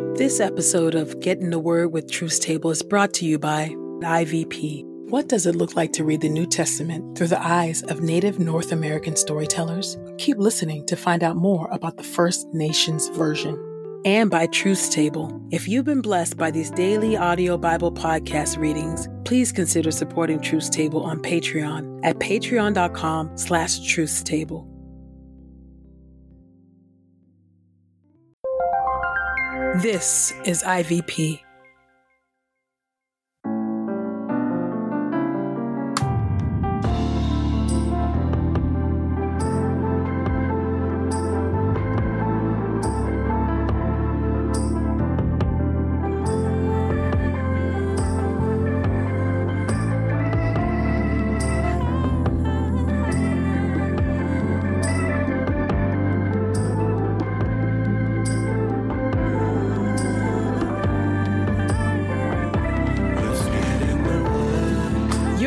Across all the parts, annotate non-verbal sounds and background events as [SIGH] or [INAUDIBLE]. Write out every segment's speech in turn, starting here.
This episode of Get in the Word with Truth Table is brought to you by IVP. What does it look like to read the New Testament through the eyes of Native North American storytellers? Keep listening to find out more about the First Nations version. And by Truth Table. If you've been blessed by these daily audio Bible podcast readings, please consider supporting Truth Table on Patreon at patreon.com slash truthstable. This is IVP.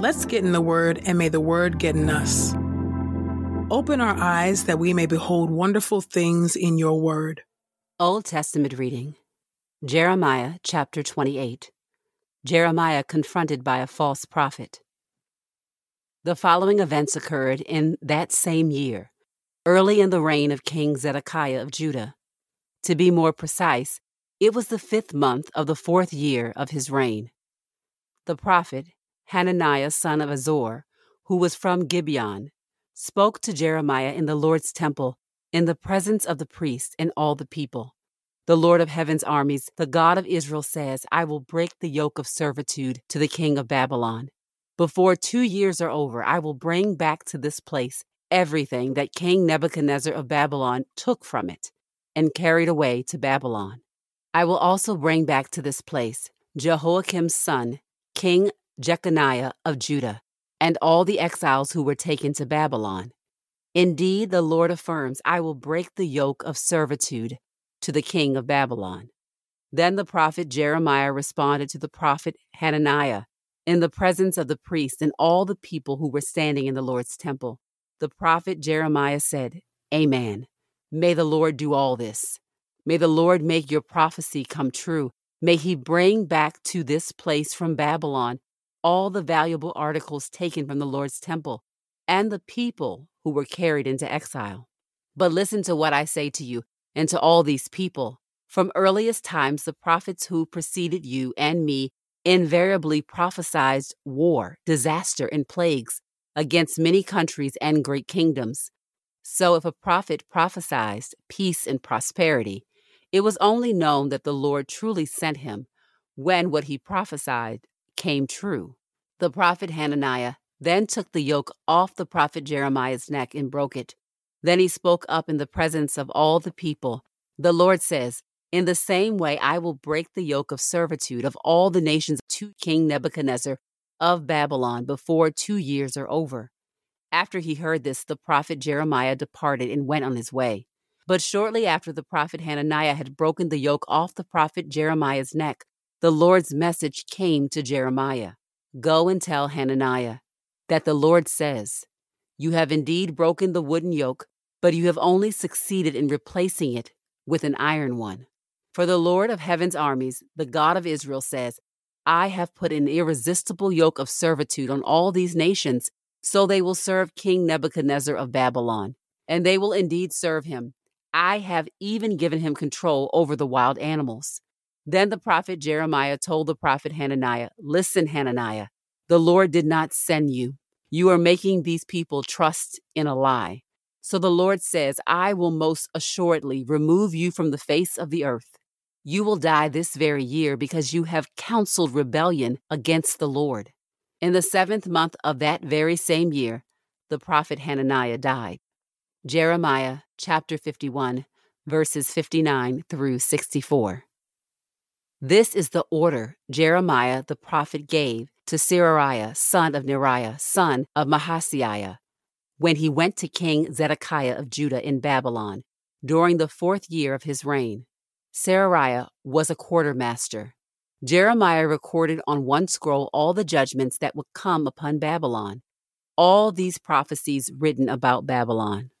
Let's get in the Word, and may the Word get in us. Open our eyes that we may behold wonderful things in your Word. Old Testament reading Jeremiah chapter 28. Jeremiah confronted by a false prophet. The following events occurred in that same year, early in the reign of King Zedekiah of Judah. To be more precise, it was the fifth month of the fourth year of his reign. The prophet, Hananiah son of Azor, who was from Gibeon, spoke to Jeremiah in the Lord's temple in the presence of the priests and all the people. The Lord of heaven's armies, the God of Israel, says, I will break the yoke of servitude to the king of Babylon. Before two years are over, I will bring back to this place everything that King Nebuchadnezzar of Babylon took from it and carried away to Babylon. I will also bring back to this place Jehoiakim's son, King Jeconiah of Judah, and all the exiles who were taken to Babylon. Indeed, the Lord affirms, I will break the yoke of servitude to the king of Babylon. Then the prophet Jeremiah responded to the prophet Hananiah in the presence of the priests and all the people who were standing in the Lord's temple. The prophet Jeremiah said, Amen. May the Lord do all this. May the Lord make your prophecy come true. May he bring back to this place from Babylon all the valuable articles taken from the Lord's temple and the people who were carried into exile. But listen to what I say to you and to all these people. From earliest times, the prophets who preceded you and me invariably prophesied war, disaster, and plagues against many countries and great kingdoms. So if a prophet prophesied peace and prosperity, it was only known that the Lord truly sent him when what he prophesied came true. The prophet Hananiah then took the yoke off the prophet Jeremiah's neck and broke it. Then he spoke up in the presence of all the people. The Lord says, In the same way, I will break the yoke of servitude of all the nations to King Nebuchadnezzar of Babylon before two years are over. After he heard this, the prophet Jeremiah departed and went on his way. But shortly after the prophet Hananiah had broken the yoke off the prophet Jeremiah's neck, the Lord's message came to Jeremiah Go and tell Hananiah that the Lord says, You have indeed broken the wooden yoke, but you have only succeeded in replacing it with an iron one. For the Lord of heaven's armies, the God of Israel, says, I have put an irresistible yoke of servitude on all these nations, so they will serve King Nebuchadnezzar of Babylon, and they will indeed serve him. I have even given him control over the wild animals. Then the prophet Jeremiah told the prophet Hananiah, Listen, Hananiah, the Lord did not send you. You are making these people trust in a lie. So the Lord says, I will most assuredly remove you from the face of the earth. You will die this very year because you have counseled rebellion against the Lord. In the seventh month of that very same year, the prophet Hananiah died. Jeremiah chapter 51, verses 59 through 64. This is the order Jeremiah the prophet gave to Seraiah, son of Neriah, son of Mahseiah, when he went to King Zedekiah of Judah in Babylon during the fourth year of his reign. Seraiah was a quartermaster. Jeremiah recorded on one scroll all the judgments that would come upon Babylon, all these prophecies written about Babylon.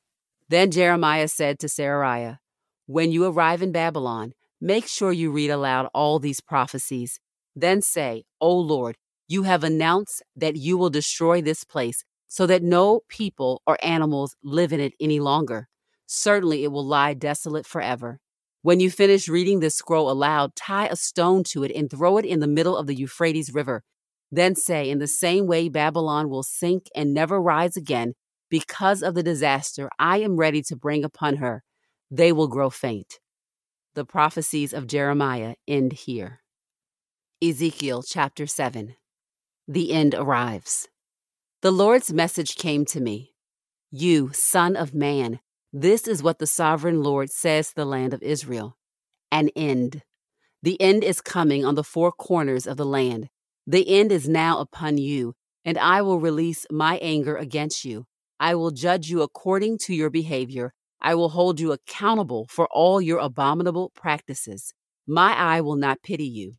Then Jeremiah said to Seraiah, When you arrive in Babylon, make sure you read aloud all these prophecies. Then say, O Lord, you have announced that you will destroy this place so that no people or animals live in it any longer. Certainly it will lie desolate forever. When you finish reading this scroll aloud, tie a stone to it and throw it in the middle of the Euphrates River. Then say, In the same way Babylon will sink and never rise again because of the disaster I am ready to bring upon her, they will grow faint. The prophecies of Jeremiah end here. Ezekiel chapter 7 The end arrives. The Lord's message came to me You, son of man, this is what the sovereign Lord says to the land of Israel An end. The end is coming on the four corners of the land. The end is now upon you, and I will release my anger against you. I will judge you according to your behavior. I will hold you accountable for all your abominable practices. My eye will not pity you.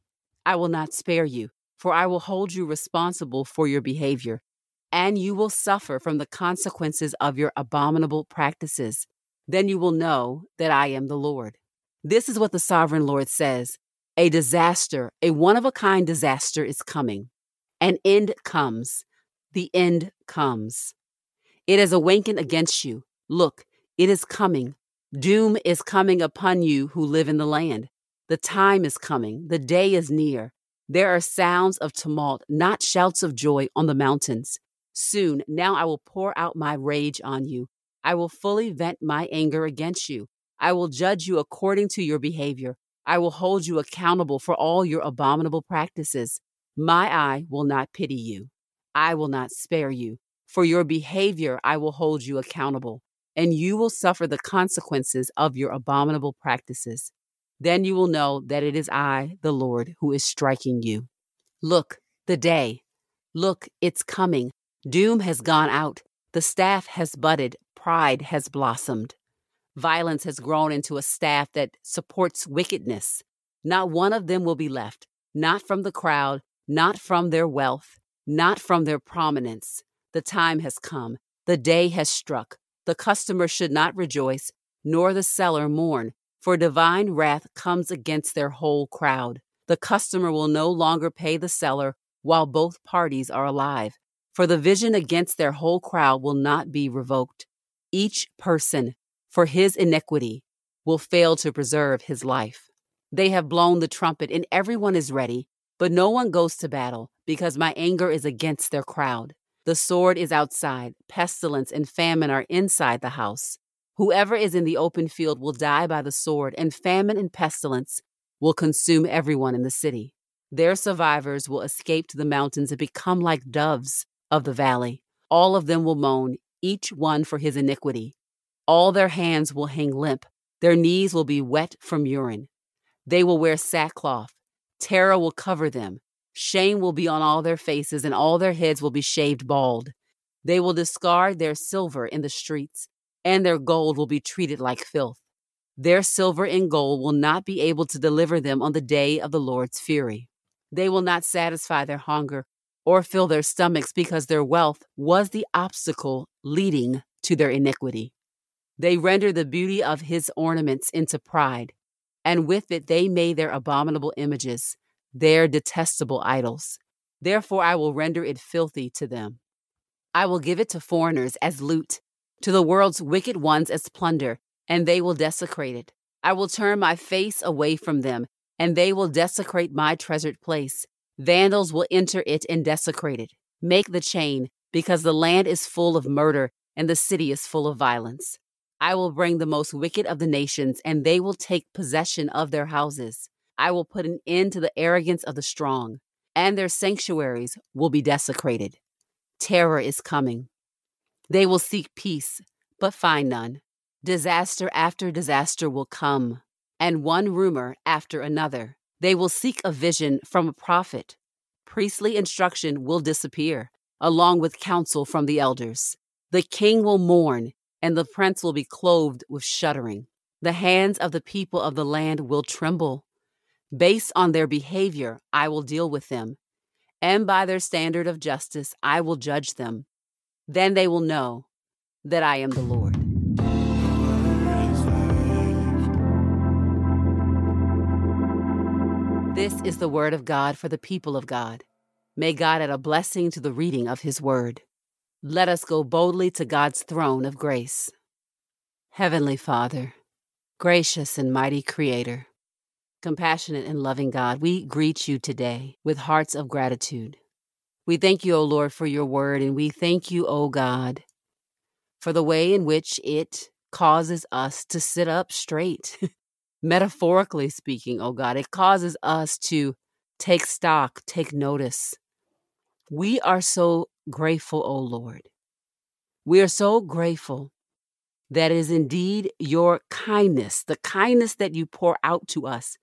I will not spare you, for I will hold you responsible for your behavior, and you will suffer from the consequences of your abominable practices. Then you will know that I am the Lord. This is what the sovereign Lord says A disaster, a one of a kind disaster is coming. An end comes. The end comes. It has awakened against you. Look, it is coming. Doom is coming upon you who live in the land. The time is coming. The day is near. There are sounds of tumult, not shouts of joy on the mountains. Soon, now I will pour out my rage on you. I will fully vent my anger against you. I will judge you according to your behavior. I will hold you accountable for all your abominable practices. My eye will not pity you. I will not spare you. For your behavior, I will hold you accountable, and you will suffer the consequences of your abominable practices. Then you will know that it is I, the Lord, who is striking you. Look, the day. Look, it's coming. Doom has gone out. The staff has budded. Pride has blossomed. Violence has grown into a staff that supports wickedness. Not one of them will be left, not from the crowd, not from their wealth, not from their prominence. The time has come. The day has struck. The customer should not rejoice, nor the seller mourn, for divine wrath comes against their whole crowd. The customer will no longer pay the seller while both parties are alive, for the vision against their whole crowd will not be revoked. Each person, for his iniquity, will fail to preserve his life. They have blown the trumpet, and everyone is ready, but no one goes to battle, because my anger is against their crowd. The sword is outside, pestilence and famine are inside the house. Whoever is in the open field will die by the sword, and famine and pestilence will consume everyone in the city. Their survivors will escape to the mountains and become like doves of the valley. All of them will moan, each one for his iniquity. All their hands will hang limp, their knees will be wet from urine. They will wear sackcloth, terror will cover them, Shame will be on all their faces, and all their heads will be shaved bald. They will discard their silver in the streets, and their gold will be treated like filth. Their silver and gold will not be able to deliver them on the day of the Lord's fury. They will not satisfy their hunger or fill their stomachs because their wealth was the obstacle leading to their iniquity. They render the beauty of his ornaments into pride, and with it they made their abominable images their detestable idols. Therefore, I will render it filthy to them. I will give it to foreigners as loot, to the world's wicked ones as plunder, and they will desecrate it. I will turn my face away from them, and they will desecrate my treasured place. Vandals will enter it and desecrate it. Make the chain, because the land is full of murder, and the city is full of violence. I will bring the most wicked of the nations, and they will take possession of their houses. I will put an end to the arrogance of the strong, and their sanctuaries will be desecrated. Terror is coming. They will seek peace, but find none. Disaster after disaster will come, and one rumor after another. They will seek a vision from a prophet. Priestly instruction will disappear, along with counsel from the elders. The king will mourn, and the prince will be clothed with shuddering. The hands of the people of the land will tremble. Based on their behavior, I will deal with them, and by their standard of justice, I will judge them. Then they will know that I am the Lord. This is the word of God for the people of God. May God add a blessing to the reading of his word. Let us go boldly to God's throne of grace. Heavenly Father, gracious and mighty Creator, compassionate and loving God, we greet you today with hearts of gratitude. We thank you, O Lord, for your word, and we thank you, O God, for the way in which it causes us to sit up straight [LAUGHS] metaphorically speaking, O God. It causes us to take stock, take notice. We are so grateful, O Lord. We are so grateful that is indeed your kindness, the kindness that you pour out to us,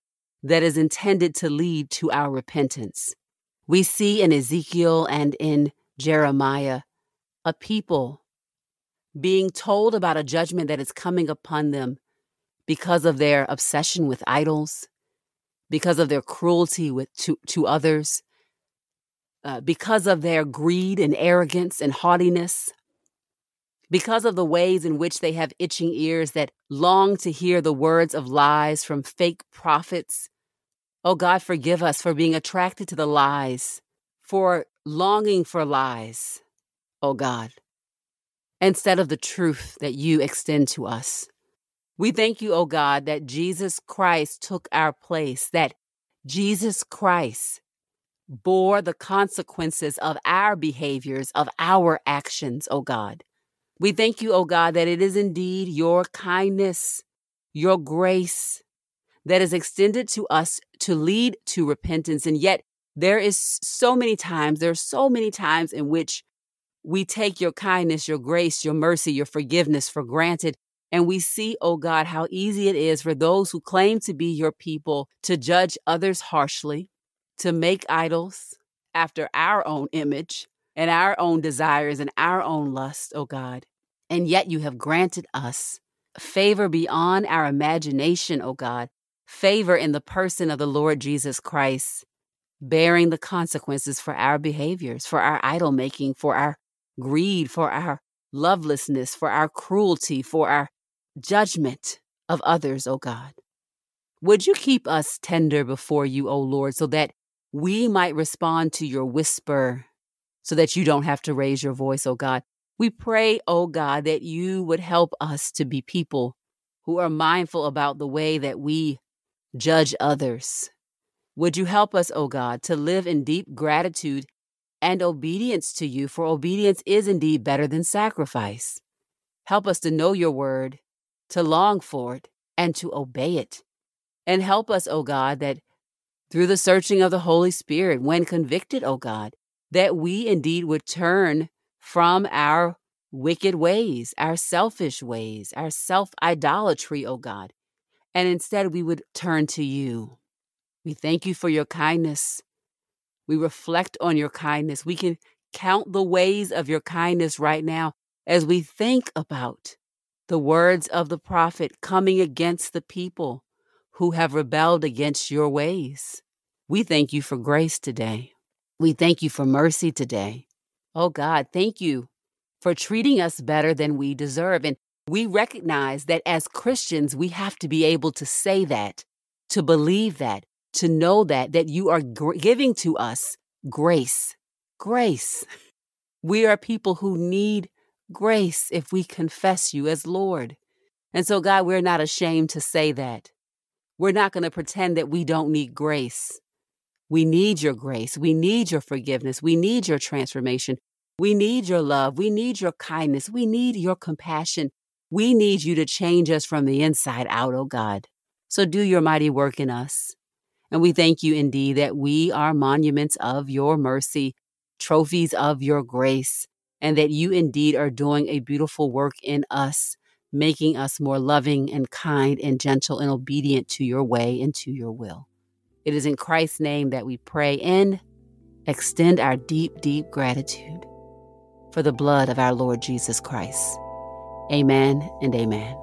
that is intended to lead to our repentance. We see in Ezekiel and in Jeremiah a people being told about a judgment that is coming upon them because of their obsession with idols, because of their cruelty with, to, to others, uh, because of their greed and arrogance and haughtiness, because of the ways in which they have itching ears that long to hear the words of lies from fake prophets. Oh God, forgive us for being attracted to the lies, for longing for lies, oh God, instead of the truth that you extend to us. We thank you, oh God, that Jesus Christ took our place, that Jesus Christ bore the consequences of our behaviors, of our actions, oh God. We thank you, oh God, that it is indeed your kindness, your grace that is extended to us to lead to repentance. And yet, there is so many times, there are so many times in which we take your kindness, your grace, your mercy, your forgiveness for granted. And we see, oh God, how easy it is for those who claim to be your people to judge others harshly, to make idols after our own image and our own desires and our own lust, oh God. And yet you have granted us favor beyond our imagination, oh God, favor in the person of the Lord Jesus Christ, bearing the consequences for our behaviors, for our idol making, for our greed, for our lovelessness, for our cruelty, for our judgment of others, O God. Would you keep us tender before you, O Lord, so that we might respond to your whisper, so that you don't have to raise your voice, O God? We pray, O God, that you would help us to be people who are mindful about the way that we judge others. Would you help us, O God, to live in deep gratitude and obedience to you, for obedience is indeed better than sacrifice. Help us to know your word to long for it, and to obey it. And help us, O God, that through the searching of the Holy Spirit, when convicted, O God, that we indeed would turn from our wicked ways, our selfish ways, our self idolatry, O God, and instead we would turn to you. We thank you for your kindness. We reflect on your kindness. We can count the ways of your kindness right now as we think about the words of the prophet coming against the people who have rebelled against your ways. We thank you for grace today. We thank you for mercy today. Oh God, thank you for treating us better than we deserve. And we recognize that as Christians, we have to be able to say that, to believe that, to know that, that you are gr- giving to us grace. Grace. We are people who need grace if we confess you as Lord. And so, God, we're not ashamed to say that. We're not going to pretend that we don't need grace. We need your grace. We need your forgiveness. We need your transformation. We need your love. We need your kindness. We need your compassion. We need you to change us from the inside out, oh God. So do your mighty work in us. And we thank you indeed that we are monuments of your mercy, trophies of your grace, and that you indeed are doing a beautiful work in us, making us more loving and kind and gentle and obedient to your way and to your will. It is in Christ's name that we pray and extend our deep, deep gratitude for the blood of our Lord Jesus Christ. Amen and amen.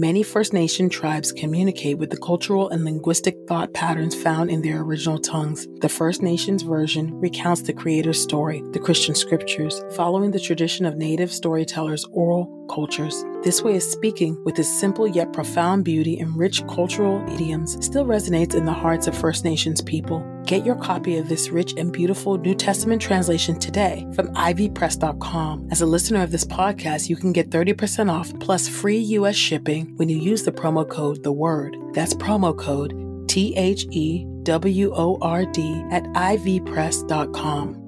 Many First Nation tribes communicate with the cultural and linguistic thought patterns found in their original tongues. The First Nations version recounts the Creator's story, the Christian scriptures, following the tradition of native storytellers' oral cultures. This way of speaking, with its simple yet profound beauty and rich cultural idioms, still resonates in the hearts of First Nations people. Get your copy of this rich and beautiful New Testament translation today from ivpress.com. As a listener of this podcast, you can get 30% off plus free U.S. shipping when you use the promo code The Word. That's promo code T H E W O R D at ivpress.com.